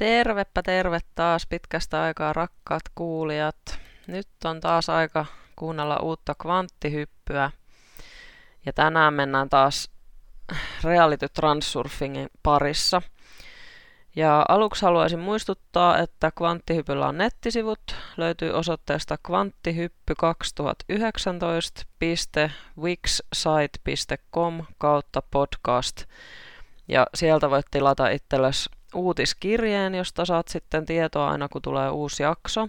Tervepä terve taas pitkästä aikaa rakkaat kuulijat. Nyt on taas aika kuunnella uutta kvanttihyppyä. Ja tänään mennään taas reality transurfingin parissa. Ja aluksi haluaisin muistuttaa, että Kvanttihypyllä on nettisivut. Löytyy osoitteesta kvanttihyppy2019.wixsite.com kautta podcast. Ja sieltä voit tilata itsellesi uutiskirjeen, josta saat sitten tietoa aina kun tulee uusi jakso.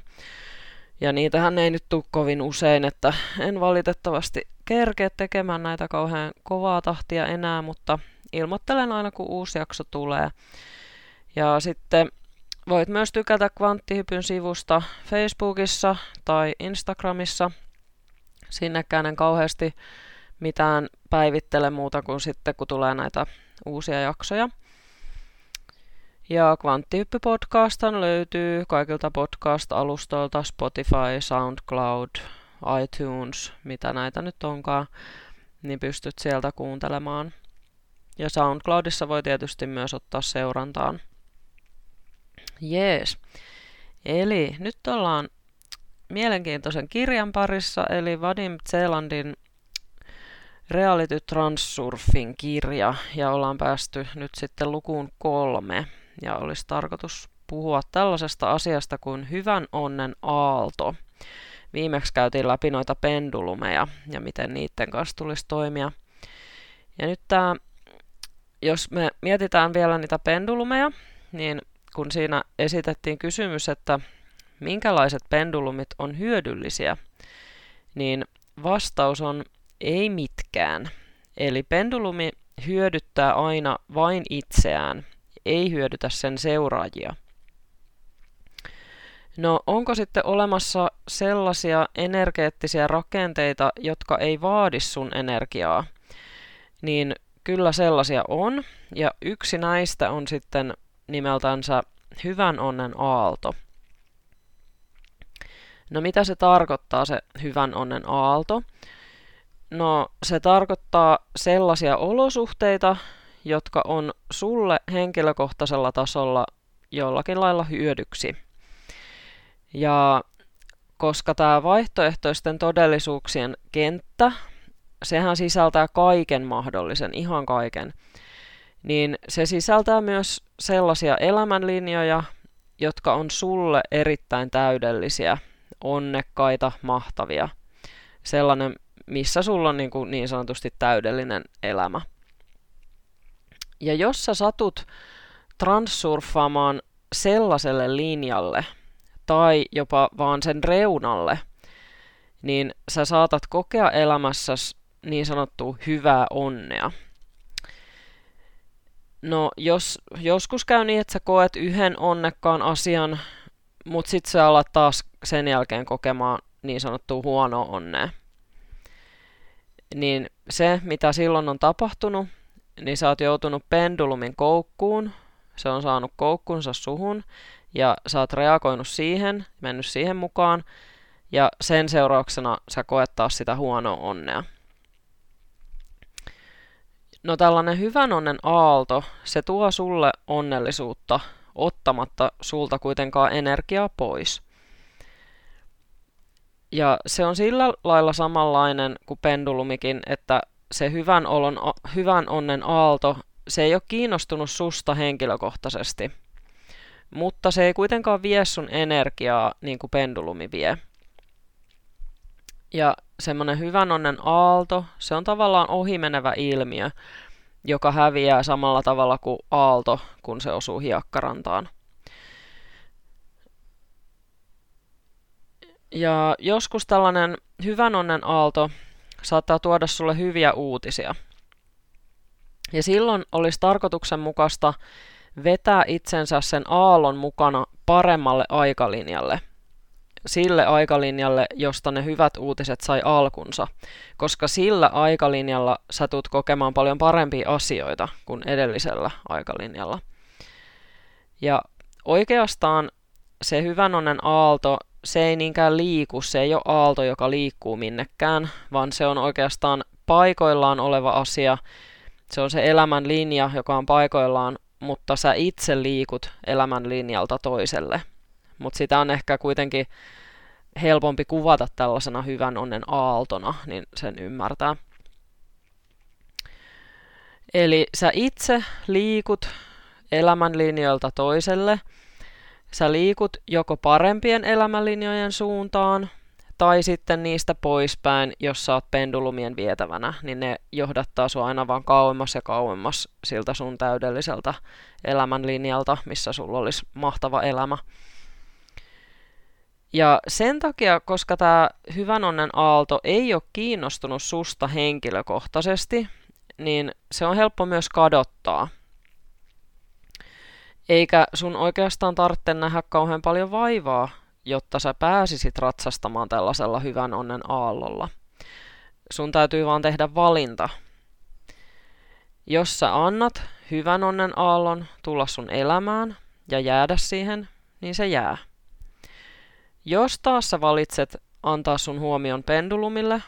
Ja niitähän ei nyt tule kovin usein, että en valitettavasti kerkeä tekemään näitä kauhean kovaa tahtia enää, mutta ilmoittelen aina kun uusi jakso tulee. Ja sitten voit myös tykätä Kvanttihypyn sivusta Facebookissa tai Instagramissa. Sinnekään en kauheasti mitään päivittele muuta kuin sitten, kun tulee näitä uusia jaksoja. Ja Kvanttihyppy-podcasthan löytyy kaikilta podcast-alustoilta Spotify, SoundCloud, iTunes, mitä näitä nyt onkaan, niin pystyt sieltä kuuntelemaan. Ja SoundCloudissa voi tietysti myös ottaa seurantaan. Jees. Eli nyt ollaan mielenkiintoisen kirjan parissa, eli Vadim Zelandin Reality Transurfing kirja, ja ollaan päästy nyt sitten lukuun kolme ja olisi tarkoitus puhua tällaisesta asiasta kuin hyvän onnen aalto. Viimeksi käytiin läpi noita pendulumeja ja miten niiden kanssa tulisi toimia. Ja nyt tämä, jos me mietitään vielä niitä pendulumeja, niin kun siinä esitettiin kysymys, että minkälaiset pendulumit on hyödyllisiä, niin vastaus on ei mitkään. Eli pendulumi hyödyttää aina vain itseään ei hyödytä sen seuraajia. No onko sitten olemassa sellaisia energeettisiä rakenteita, jotka ei vaadi sun energiaa? Niin kyllä sellaisia on, ja yksi näistä on sitten nimeltänsä hyvän onnen aalto. No mitä se tarkoittaa se hyvän onnen aalto? No se tarkoittaa sellaisia olosuhteita, jotka on sulle henkilökohtaisella tasolla jollakin lailla hyödyksi. Ja koska tämä vaihtoehtoisten todellisuuksien kenttä, sehän sisältää kaiken mahdollisen, ihan kaiken, niin se sisältää myös sellaisia elämänlinjoja, jotka on sulle erittäin täydellisiä, onnekkaita, mahtavia. Sellainen, missä sulla on niin, kuin niin sanotusti täydellinen elämä. Ja jos sä satut transsurfaamaan sellaiselle linjalle tai jopa vaan sen reunalle, niin sä saatat kokea elämässä niin sanottua hyvää onnea. No, jos joskus käy niin, että sä koet yhden onnekkaan asian, mutta sit sä alat taas sen jälkeen kokemaan niin sanottua huonoa onnea. Niin se, mitä silloin on tapahtunut, niin sä oot joutunut pendulumin koukkuun, se on saanut koukkunsa suhun, ja sä oot reagoinut siihen, mennyt siihen mukaan, ja sen seurauksena sä koet taas sitä huonoa onnea. No tällainen hyvän onnen aalto, se tuo sulle onnellisuutta, ottamatta sulta kuitenkaan energiaa pois. Ja se on sillä lailla samanlainen kuin pendulumikin, että se hyvän, olon, hyvän onnen aalto, se ei ole kiinnostunut susta henkilökohtaisesti. Mutta se ei kuitenkaan vie sun energiaa niin kuin pendulumi vie. Ja semmoinen hyvän onnen aalto, se on tavallaan ohimenevä ilmiö, joka häviää samalla tavalla kuin aalto, kun se osuu hiekkarantaan. Ja joskus tällainen hyvän onnen aalto saattaa tuoda sulle hyviä uutisia. Ja silloin olisi tarkoituksenmukaista vetää itsensä sen aallon mukana paremmalle aikalinjalle. Sille aikalinjalle, josta ne hyvät uutiset sai alkunsa, koska sillä aikalinjalla sä tulet kokemaan paljon parempia asioita kuin edellisellä aikalinjalla. Ja oikeastaan se hyvän onnen aalto se ei niinkään liiku, se ei ole aalto, joka liikkuu minnekään, vaan se on oikeastaan paikoillaan oleva asia. Se on se elämän linja, joka on paikoillaan mutta sä itse liikut elämän linjalta toiselle. Mutta sitä on ehkä kuitenkin helpompi kuvata tällaisena hyvän onnen aaltona, niin sen ymmärtää. Eli sä itse liikut elämänlinjoilta toiselle. Sä liikut joko parempien elämänlinjojen suuntaan tai sitten niistä poispäin, jos sä oot pendulumien vietävänä, niin ne johdattaa sua aina vaan kauemmas ja kauemmas siltä sun täydelliseltä elämänlinjalta, missä sulla olisi mahtava elämä. Ja sen takia, koska tämä hyvän onnen aalto ei ole kiinnostunut susta henkilökohtaisesti, niin se on helppo myös kadottaa. Eikä sun oikeastaan tarvitse nähdä kauhean paljon vaivaa, jotta sä pääsisit ratsastamaan tällaisella hyvän onnen aallolla. Sun täytyy vaan tehdä valinta. Jos sä annat hyvän onnen aallon tulla sun elämään ja jäädä siihen, niin se jää. Jos taas sä valitset antaa sun huomion pendulumille,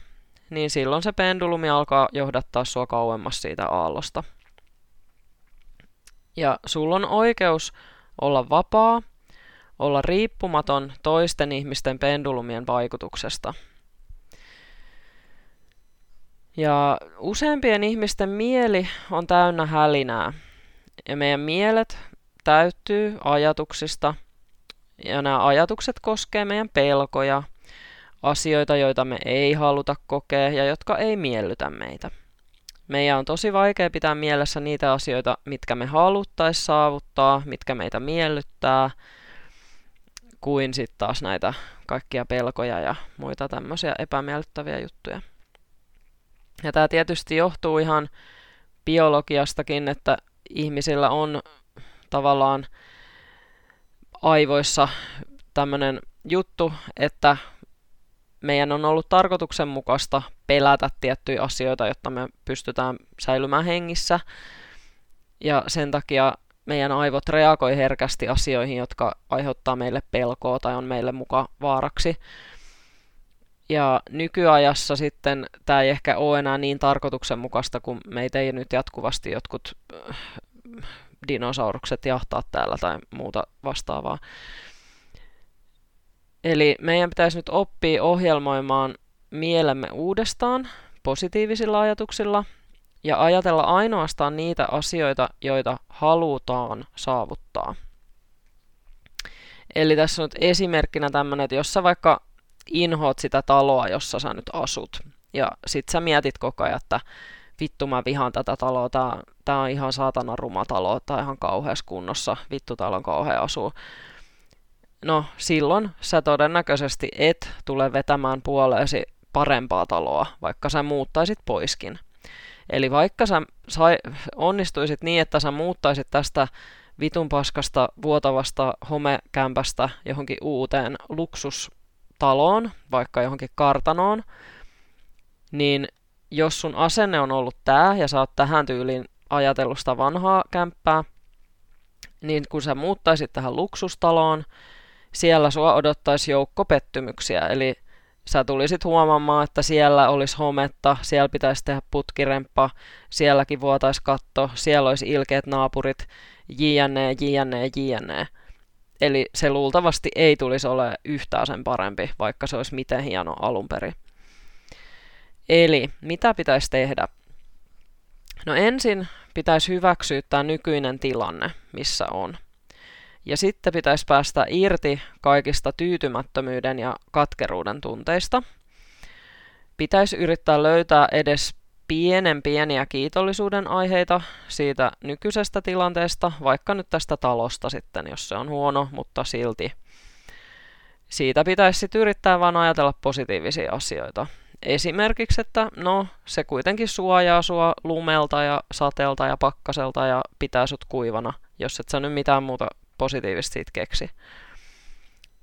niin silloin se pendulumi alkaa johdattaa sua kauemmas siitä aallosta. Ja sulla on oikeus olla vapaa, olla riippumaton toisten ihmisten pendulumien vaikutuksesta. Ja useampien ihmisten mieli on täynnä hälinää. Ja meidän mielet täyttyy ajatuksista. Ja nämä ajatukset koskee meidän pelkoja, asioita, joita me ei haluta kokea ja jotka ei miellytä meitä. Meidän on tosi vaikea pitää mielessä niitä asioita, mitkä me haluttaisiin saavuttaa, mitkä meitä miellyttää, kuin sitten taas näitä kaikkia pelkoja ja muita tämmöisiä epämiellyttäviä juttuja. Ja tämä tietysti johtuu ihan biologiastakin, että ihmisillä on tavallaan aivoissa tämmöinen juttu, että meidän on ollut tarkoituksenmukaista pelätä tiettyjä asioita, jotta me pystytään säilymään hengissä. Ja sen takia meidän aivot reagoi herkästi asioihin, jotka aiheuttaa meille pelkoa tai on meille muka vaaraksi. Ja nykyajassa sitten tämä ei ehkä ole enää niin tarkoituksenmukaista, kun meitä ei nyt jatkuvasti jotkut äh, dinosaurukset jahtaa täällä tai muuta vastaavaa. Eli meidän pitäisi nyt oppia ohjelmoimaan mielemme uudestaan positiivisilla ajatuksilla ja ajatella ainoastaan niitä asioita, joita halutaan saavuttaa. Eli tässä on nyt esimerkkinä tämmöinen, että jos sä vaikka inhoat sitä taloa, jossa sä nyt asut, ja sit sä mietit koko ajan, että vittu mä vihaan tätä taloa, tää, tää on ihan saatana ruma talo, tää on ihan kauheassa kunnossa, vittu täällä on kauhea asua no silloin sä todennäköisesti et tule vetämään puoleesi parempaa taloa, vaikka sä muuttaisit poiskin. Eli vaikka sä sai, onnistuisit niin, että sä muuttaisit tästä vitun paskasta vuotavasta homekämpästä johonkin uuteen luksustaloon, vaikka johonkin kartanoon, niin jos sun asenne on ollut tää ja sä oot tähän tyyliin ajatellut sitä vanhaa kämppää, niin kun sä muuttaisit tähän luksustaloon, siellä sua odottaisi joukko pettymyksiä, eli sä tulisit huomaamaan, että siellä olisi hometta, siellä pitäisi tehdä putkiremppa, sielläkin vuotaisi katto, siellä olisi ilkeät naapurit, jne, jne, jne. Eli se luultavasti ei tulisi ole yhtään sen parempi, vaikka se olisi miten hieno alun perin. Eli mitä pitäisi tehdä? No ensin pitäisi hyväksyä tämä nykyinen tilanne, missä on. Ja sitten pitäisi päästä irti kaikista tyytymättömyyden ja katkeruuden tunteista. Pitäisi yrittää löytää edes pienen pieniä kiitollisuuden aiheita siitä nykyisestä tilanteesta, vaikka nyt tästä talosta sitten, jos se on huono, mutta silti. Siitä pitäisi sitten yrittää vain ajatella positiivisia asioita. Esimerkiksi, että no, se kuitenkin suojaa sua lumelta ja sateelta ja pakkaselta ja pitää sut kuivana, jos et sä nyt mitään muuta positiivista siitä keksi.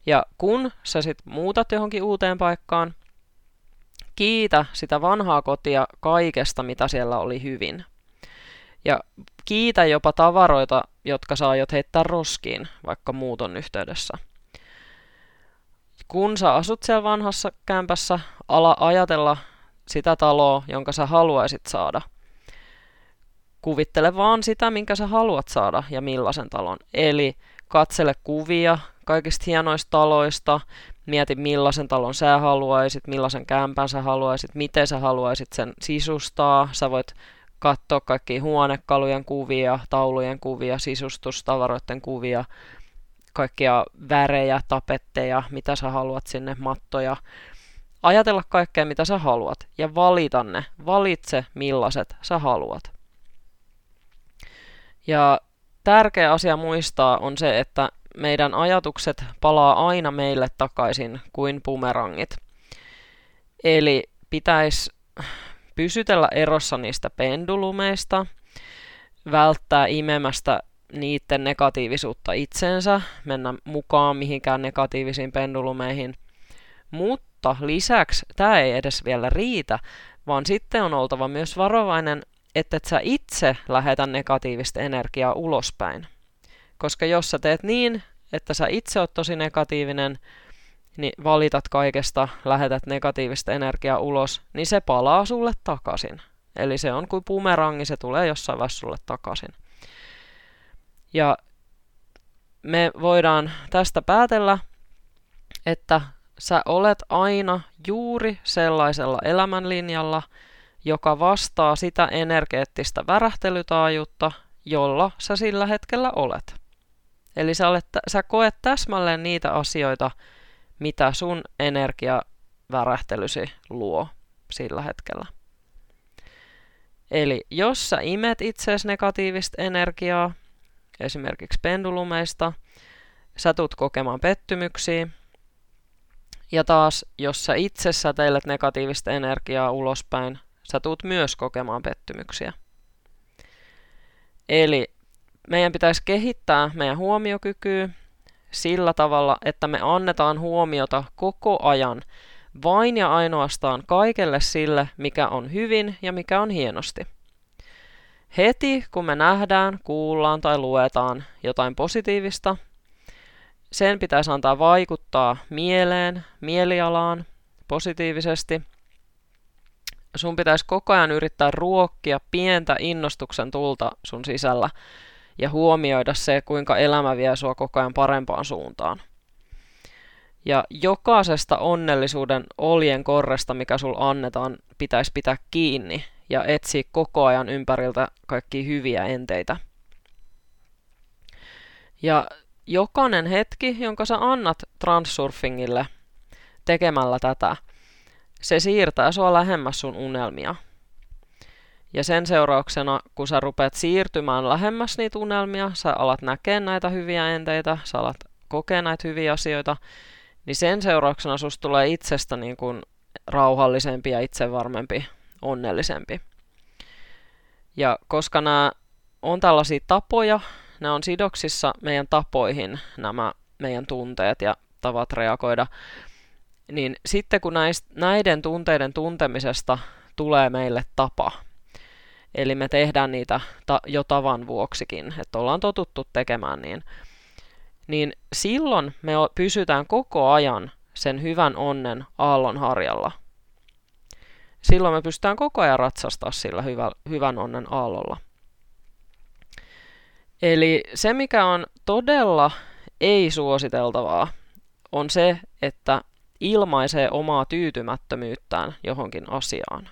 Ja kun sä sit muutat johonkin uuteen paikkaan, kiitä sitä vanhaa kotia kaikesta, mitä siellä oli hyvin. Ja kiitä jopa tavaroita, jotka sä aiot heittää roskiin, vaikka muuton yhteydessä. Kun sä asut siellä vanhassa kämpässä, ala ajatella sitä taloa, jonka sä haluaisit saada. kuvittele vaan sitä, minkä sä haluat saada ja millaisen talon. Eli katsele kuvia kaikista hienoista taloista, mieti millaisen talon sä haluaisit, millaisen kämpän sä haluaisit, miten sä haluaisit sen sisustaa. Sä voit katsoa kaikki huonekalujen kuvia, taulujen kuvia, sisustustavaroiden kuvia, kaikkia värejä, tapetteja, mitä sä haluat sinne, mattoja. Ajatella kaikkea, mitä sä haluat ja valita ne. Valitse, millaiset sä haluat. Ja tärkeä asia muistaa on se, että meidän ajatukset palaa aina meille takaisin kuin bumerangit. Eli pitäisi pysytellä erossa niistä pendulumeista, välttää imemästä niiden negatiivisuutta itseensä, mennä mukaan mihinkään negatiivisiin pendulumeihin. Mutta lisäksi tämä ei edes vielä riitä, vaan sitten on oltava myös varovainen, että et sä itse lähetä negatiivista energiaa ulospäin. Koska jos sä teet niin, että sä itse oot tosi negatiivinen, niin valitat kaikesta, lähetät negatiivista energiaa ulos, niin se palaa sulle takaisin. Eli se on kuin bumerangi, se tulee jossain vaiheessa sulle takaisin. Ja me voidaan tästä päätellä, että sä olet aina juuri sellaisella elämänlinjalla, joka vastaa sitä energeettistä värähtelytaajuutta, jolla sä sillä hetkellä olet. Eli sä, olet, sä koet täsmälleen niitä asioita, mitä sun energiavärähtelysi luo sillä hetkellä. Eli jos sä imet itseesi negatiivista energiaa, esimerkiksi pendulumeista, sä tulet kokemaan pettymyksiä, ja taas, jos sä itse säteilet negatiivista energiaa ulospäin, sä tulet myös kokemaan pettymyksiä. Eli meidän pitäisi kehittää meidän huomiokykyä sillä tavalla, että me annetaan huomiota koko ajan vain ja ainoastaan kaikelle sille, mikä on hyvin ja mikä on hienosti. Heti kun me nähdään, kuullaan tai luetaan jotain positiivista, sen pitäisi antaa vaikuttaa mieleen, mielialaan positiivisesti. Sun pitäisi koko ajan yrittää ruokkia pientä innostuksen tulta sun sisällä ja huomioida se, kuinka elämä vie sua koko ajan parempaan suuntaan. Ja jokaisesta onnellisuuden oljen korresta, mikä sul annetaan, pitäisi pitää kiinni ja etsiä koko ajan ympäriltä kaikki hyviä enteitä. Ja jokainen hetki, jonka sä annat transsurfingille tekemällä tätä, se siirtää sua lähemmäs sun unelmia. Ja sen seurauksena, kun sä rupeat siirtymään lähemmäs niitä unelmia, sä alat näkee näitä hyviä enteitä, sä alat kokea näitä hyviä asioita, niin sen seurauksena susta tulee itsestä niin kuin rauhallisempi ja itsevarmempi, onnellisempi. Ja koska nämä on tällaisia tapoja, ne on sidoksissa meidän tapoihin, nämä meidän tunteet ja tavat reagoida, niin sitten kun näiden tunteiden tuntemisesta tulee meille tapa, Eli me tehdään niitä ta- jo tavan vuoksikin, että ollaan totuttu tekemään niin. Niin silloin me pysytään koko ajan sen hyvän onnen aallonharjalla. Silloin me pystytään koko ajan ratsastaa sillä hyvä, hyvän onnen aallolla. Eli se, mikä on todella ei-suositeltavaa, on se, että ilmaisee omaa tyytymättömyyttään johonkin asiaan.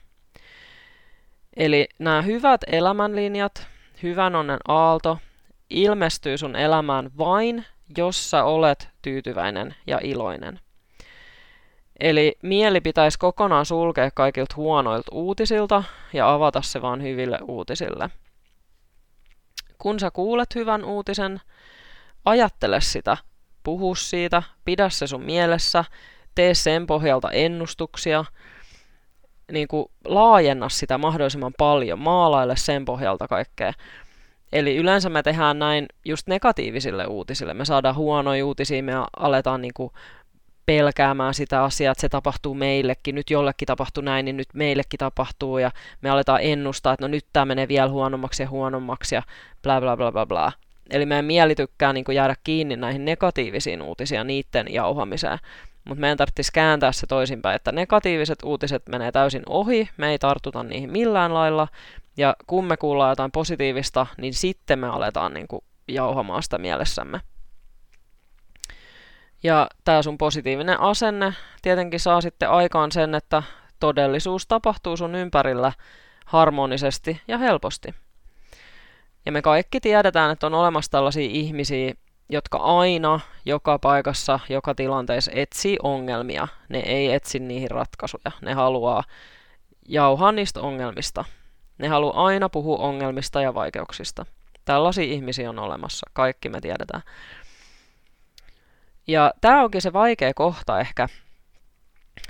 Eli nämä hyvät elämänlinjat, hyvän onnen aalto, ilmestyy sun elämään vain, jos sä olet tyytyväinen ja iloinen. Eli mieli pitäisi kokonaan sulkea kaikilta huonoilta uutisilta ja avata se vaan hyville uutisille. Kun sä kuulet hyvän uutisen, ajattele sitä, puhu siitä, pidä se sun mielessä, tee sen pohjalta ennustuksia – niin kuin laajenna sitä mahdollisimman paljon, maalaille sen pohjalta kaikkea. Eli yleensä me tehdään näin just negatiivisille uutisille. Me saadaan huonoja uutisia, me aletaan niin kuin pelkäämään sitä asiaa, että se tapahtuu meillekin, nyt jollekin tapahtuu näin, niin nyt meillekin tapahtuu, ja me aletaan ennustaa, että no nyt tämä menee vielä huonommaksi ja huonommaksi, ja bla bla bla bla bla. Eli meidän mieli tykkää niin jäädä kiinni näihin negatiivisiin uutisiin ja niiden jauhamiseen. Mutta meidän tarvitsisi kääntää se toisinpäin, että negatiiviset uutiset menee täysin ohi, me ei tartuta niihin millään lailla, Ja kun me kuullaan jotain positiivista, niin sitten me aletaan niin kuin jauhamaan sitä mielessämme. Ja tämä sun positiivinen asenne tietenkin saa sitten aikaan sen, että todellisuus tapahtuu sun ympärillä harmonisesti ja helposti. Ja me kaikki tiedetään, että on olemassa tällaisia ihmisiä, jotka aina, joka paikassa, joka tilanteessa etsii ongelmia. Ne ei etsi niihin ratkaisuja. Ne haluaa jauhaa niistä ongelmista. Ne haluaa aina puhua ongelmista ja vaikeuksista. Tällaisia ihmisiä on olemassa. Kaikki me tiedetään. Ja tämä onkin se vaikea kohta ehkä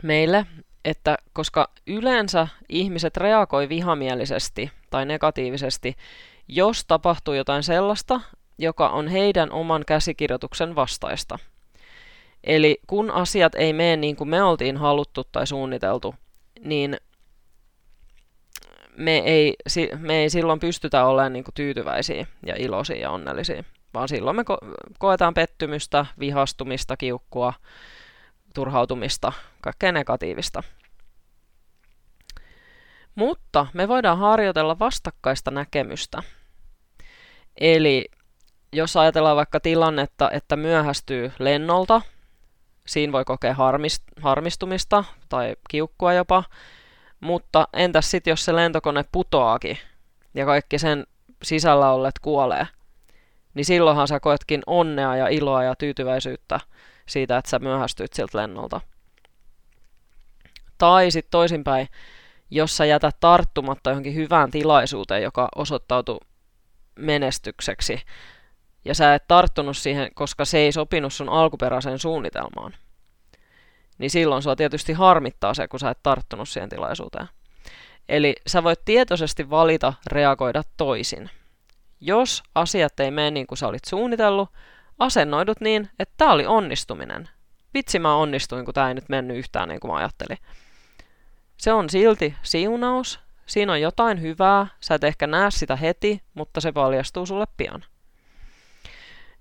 meille, että koska yleensä ihmiset reagoi vihamielisesti tai negatiivisesti, jos tapahtuu jotain sellaista, joka on heidän oman käsikirjoituksen vastaista. Eli kun asiat ei mene niin kuin me oltiin haluttu tai suunniteltu, niin me ei, me ei silloin pystytä olemaan niin kuin tyytyväisiä ja iloisia ja onnellisia, vaan silloin me ko- koetaan pettymystä, vihastumista, kiukkua, turhautumista, kaikkea negatiivista. Mutta me voidaan harjoitella vastakkaista näkemystä. Eli jos ajatellaan vaikka tilannetta, että myöhästyy lennolta, siinä voi kokea harmistumista tai kiukkua jopa, mutta entäs sitten, jos se lentokone putoaakin ja kaikki sen sisällä ollet kuolee, niin silloinhan sä koetkin onnea ja iloa ja tyytyväisyyttä siitä, että sä myöhästyit siltä lennolta. Tai sitten toisinpäin, jos sä jätät tarttumatta johonkin hyvään tilaisuuteen, joka osoittautui menestykseksi, ja sä et tarttunut siihen, koska se ei sopinut sun alkuperäiseen suunnitelmaan, niin silloin sua tietysti harmittaa se, kun sä et tarttunut siihen tilaisuuteen. Eli sä voit tietoisesti valita reagoida toisin. Jos asiat ei mene niin kuin sä olit suunnitellut, asennoidut niin, että tämä oli onnistuminen. Vitsi mä onnistuin, kun tämä ei nyt mennyt yhtään niin kuin mä ajattelin. Se on silti siunaus, siinä on jotain hyvää, sä et ehkä näe sitä heti, mutta se paljastuu sulle pian.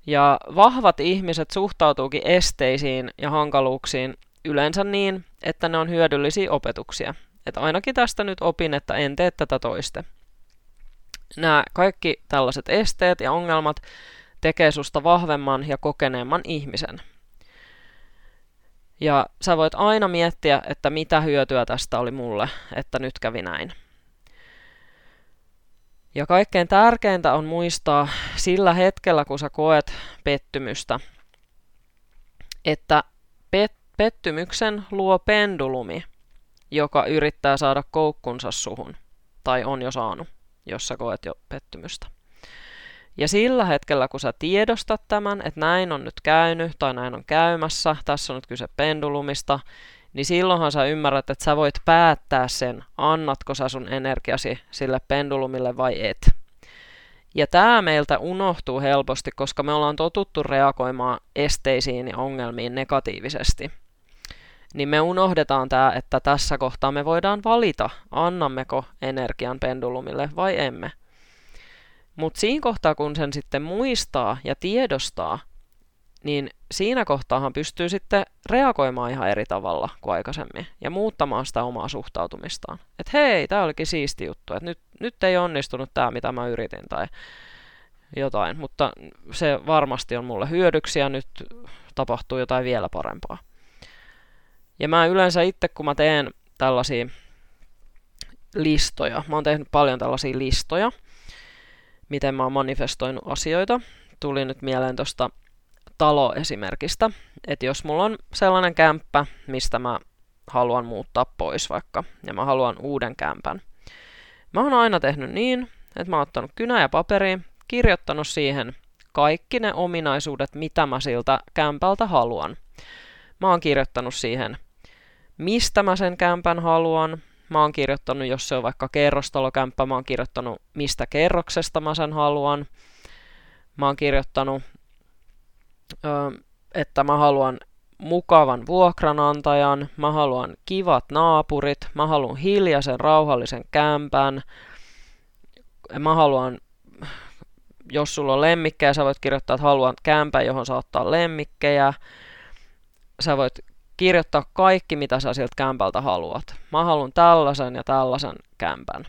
Ja vahvat ihmiset suhtautuukin esteisiin ja hankaluuksiin yleensä niin, että ne on hyödyllisiä opetuksia. Että ainakin tästä nyt opin, että en tee tätä toiste. Nämä kaikki tällaiset esteet ja ongelmat tekee susta vahvemman ja kokeneemman ihmisen. Ja sä voit aina miettiä, että mitä hyötyä tästä oli mulle, että nyt kävi näin. Ja kaikkein tärkeintä on muistaa sillä hetkellä, kun sä koet pettymystä, että pet- pettymyksen luo pendulumi, joka yrittää saada koukkunsa suhun, tai on jo saanut, jos sä koet jo pettymystä. Ja sillä hetkellä, kun sä tiedostat tämän, että näin on nyt käynyt tai näin on käymässä, tässä on nyt kyse pendulumista, niin silloinhan sä ymmärrät, että sä voit päättää sen, annatko sä sun energiasi sille pendulumille vai et. Ja tämä meiltä unohtuu helposti, koska me ollaan totuttu reagoimaan esteisiin ja ongelmiin negatiivisesti. Niin me unohdetaan tämä, että tässä kohtaa me voidaan valita, annammeko energian pendulumille vai emme. Mutta siinä kohtaa, kun sen sitten muistaa ja tiedostaa, niin siinä kohtaahan pystyy sitten reagoimaan ihan eri tavalla kuin aikaisemmin ja muuttamaan sitä omaa suhtautumistaan. Että hei, tämä olikin siisti juttu, että nyt, nyt ei onnistunut tämä, mitä mä yritin tai jotain, mutta se varmasti on mulle hyödyksi ja nyt tapahtuu jotain vielä parempaa. Ja mä yleensä itse, kun mä teen tällaisia listoja, mä oon tehnyt paljon tällaisia listoja, miten mä oon manifestoinut asioita. Tuli nyt mieleen tuosta taloesimerkistä, että jos mulla on sellainen kämppä, mistä mä haluan muuttaa pois vaikka, ja mä haluan uuden kämpän. Mä oon aina tehnyt niin, että mä oon ottanut kynä ja paperi, kirjoittanut siihen kaikki ne ominaisuudet, mitä mä siltä kämpältä haluan. Mä oon kirjoittanut siihen, mistä mä sen kämpän haluan. Mä oon kirjoittanut, jos se on vaikka kerrostalokämppä, mä oon kirjoittanut, mistä kerroksesta mä sen haluan. Mä oon kirjoittanut, että mä haluan mukavan vuokranantajan, mä haluan kivat naapurit, mä haluan hiljaisen rauhallisen kämpän, mä haluan, jos sulla on lemmikkejä, sä voit kirjoittaa, että haluan kämpän, johon saa ottaa lemmikkejä. Sä voit kirjoittaa kaikki, mitä sä sieltä kämpältä haluat. Mä haluan tällaisen ja tällaisen kämpän.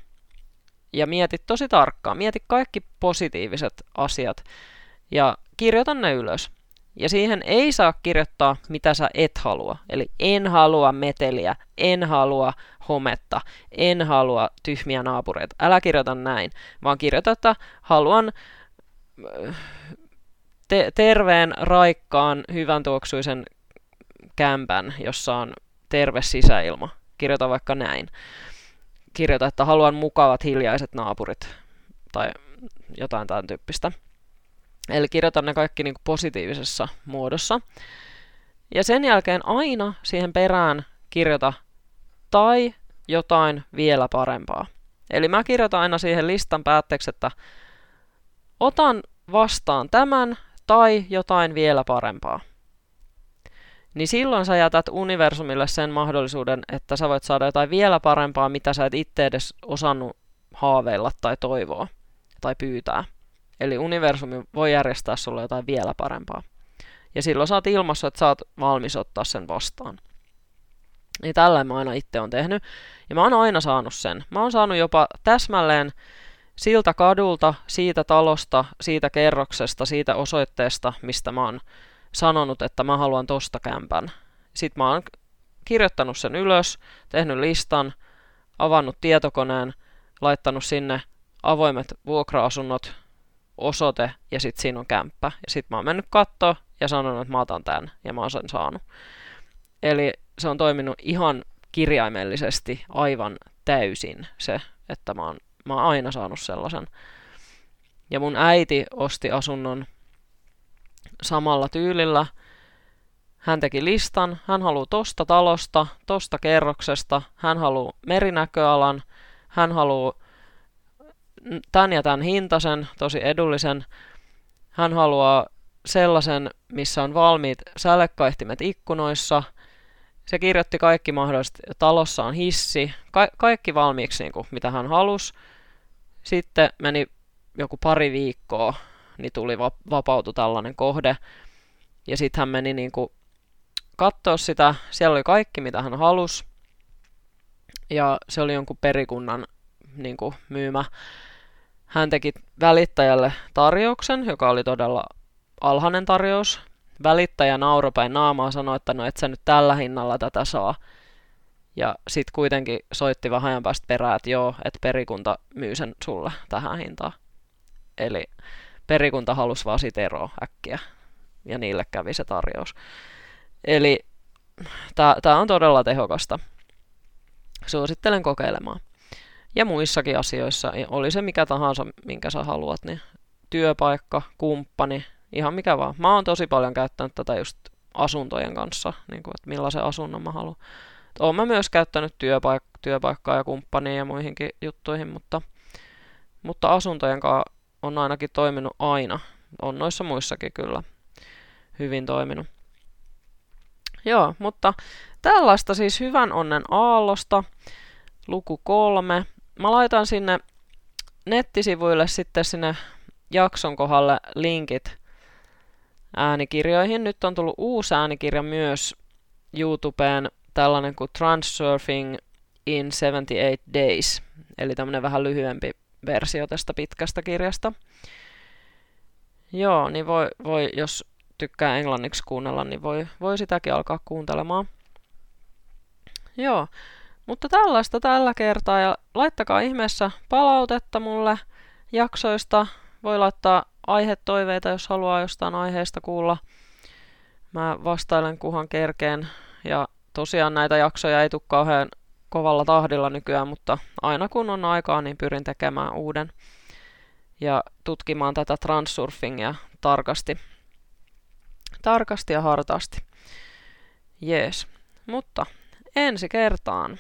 ja mieti tosi tarkkaan. Mieti kaikki positiiviset asiat ja kirjoita ne ylös. Ja siihen ei saa kirjoittaa, mitä sä et halua. Eli en halua meteliä, en halua hometta, en halua tyhmiä naapureita. Älä kirjoita näin, vaan kirjoita, että haluan äh, te- terveen, raikkaan, hyvän tuoksuisen kämpän, jossa on terve sisäilma. Kirjoita vaikka näin. Kirjoita, että haluan mukavat hiljaiset naapurit tai jotain tämän tyyppistä. Eli kirjoita ne kaikki niin kuin positiivisessa muodossa. Ja sen jälkeen aina siihen perään kirjoita tai jotain vielä parempaa. Eli mä kirjoitan aina siihen listan päätteeksi, että otan vastaan tämän tai jotain vielä parempaa. Niin silloin sä jätät universumille sen mahdollisuuden, että sä voit saada jotain vielä parempaa, mitä sä et itse edes osannut haaveilla tai toivoa tai pyytää. Eli universumi voi järjestää sulle jotain vielä parempaa. Ja silloin saat ilmassa, että saat valmis ottaa sen vastaan. Niin tällä mä aina itse on tehnyt. Ja mä oon aina saanut sen. Mä oon saanut jopa täsmälleen siltä kadulta, siitä talosta, siitä kerroksesta, siitä osoitteesta, mistä mä oon sanonut, että mä haluan tosta kämpän. Sitten mä oon kirjoittanut sen ylös, tehnyt listan, avannut tietokoneen, laittanut sinne avoimet vuokra-asunnot, osoite ja sitten siinä on kämppä. Ja sitten mä oon mennyt kattoon ja sanonut, että mä otan tämän ja mä oon sen saanut. Eli se on toiminut ihan kirjaimellisesti aivan täysin se, että mä oon, mä oon aina saanut sellaisen. Ja mun äiti osti asunnon samalla tyylillä. Hän teki listan, hän haluaa tosta talosta, tosta kerroksesta, hän haluaa merinäköalan, hän haluaa tämän ja tämän hintaisen, tosi edullisen. Hän haluaa sellaisen, missä on valmiit sälekkaihtimet ikkunoissa. Se kirjoitti kaikki mahdolliset. Talossa on hissi. Ka- kaikki valmiiksi, niin kuin, mitä hän halusi. Sitten meni joku pari viikkoa, niin tuli va- vapautu tällainen kohde. Ja sitten hän meni niin kuin, katsoa sitä. Siellä oli kaikki, mitä hän halusi. Ja se oli jonkun perikunnan niin kuin, myymä. Hän teki välittäjälle tarjouksen, joka oli todella alhainen tarjous. Välittäjä nauropäin naamaa sanoi, että no et sä nyt tällä hinnalla tätä saa. Ja sitten kuitenkin soitti vähän ajan päästä perään, että joo, että perikunta myy sen sulle tähän hintaan. Eli perikunta halusi vaan siitä eroa äkkiä. Ja niille kävi se tarjous. Eli tämä on todella tehokasta. Suosittelen kokeilemaan ja muissakin asioissa, oli se mikä tahansa, minkä sä haluat, niin työpaikka, kumppani, ihan mikä vaan. Mä oon tosi paljon käyttänyt tätä just asuntojen kanssa, niin kuin, että millaisen asunnon mä haluan. Oon mä myös käyttänyt työpaik- työpaikkaa ja kumppania ja muihinkin juttuihin, mutta, mutta asuntojen kanssa on ainakin toiminut aina. On noissa muissakin kyllä hyvin toiminut. Joo, mutta tällaista siis hyvän onnen aallosta. Luku kolme mä laitan sinne nettisivuille sitten sinne jakson kohdalle linkit äänikirjoihin. Nyt on tullut uusi äänikirja myös YouTubeen, tällainen kuin Transurfing in 78 Days, eli tämmöinen vähän lyhyempi versio tästä pitkästä kirjasta. Joo, niin voi, voi jos tykkää englanniksi kuunnella, niin voi, voi sitäkin alkaa kuuntelemaan. Joo, mutta tällaista tällä kertaa ja laittakaa ihmeessä palautetta mulle jaksoista. Voi laittaa aihetoiveita, jos haluaa jostain aiheesta kuulla. Mä vastailen kuhan kerkeen ja tosiaan näitä jaksoja ei tule kauhean kovalla tahdilla nykyään, mutta aina kun on aikaa, niin pyrin tekemään uuden ja tutkimaan tätä transsurfingia tarkasti. Tarkasti ja hartaasti. Jees. Mutta ensi kertaan.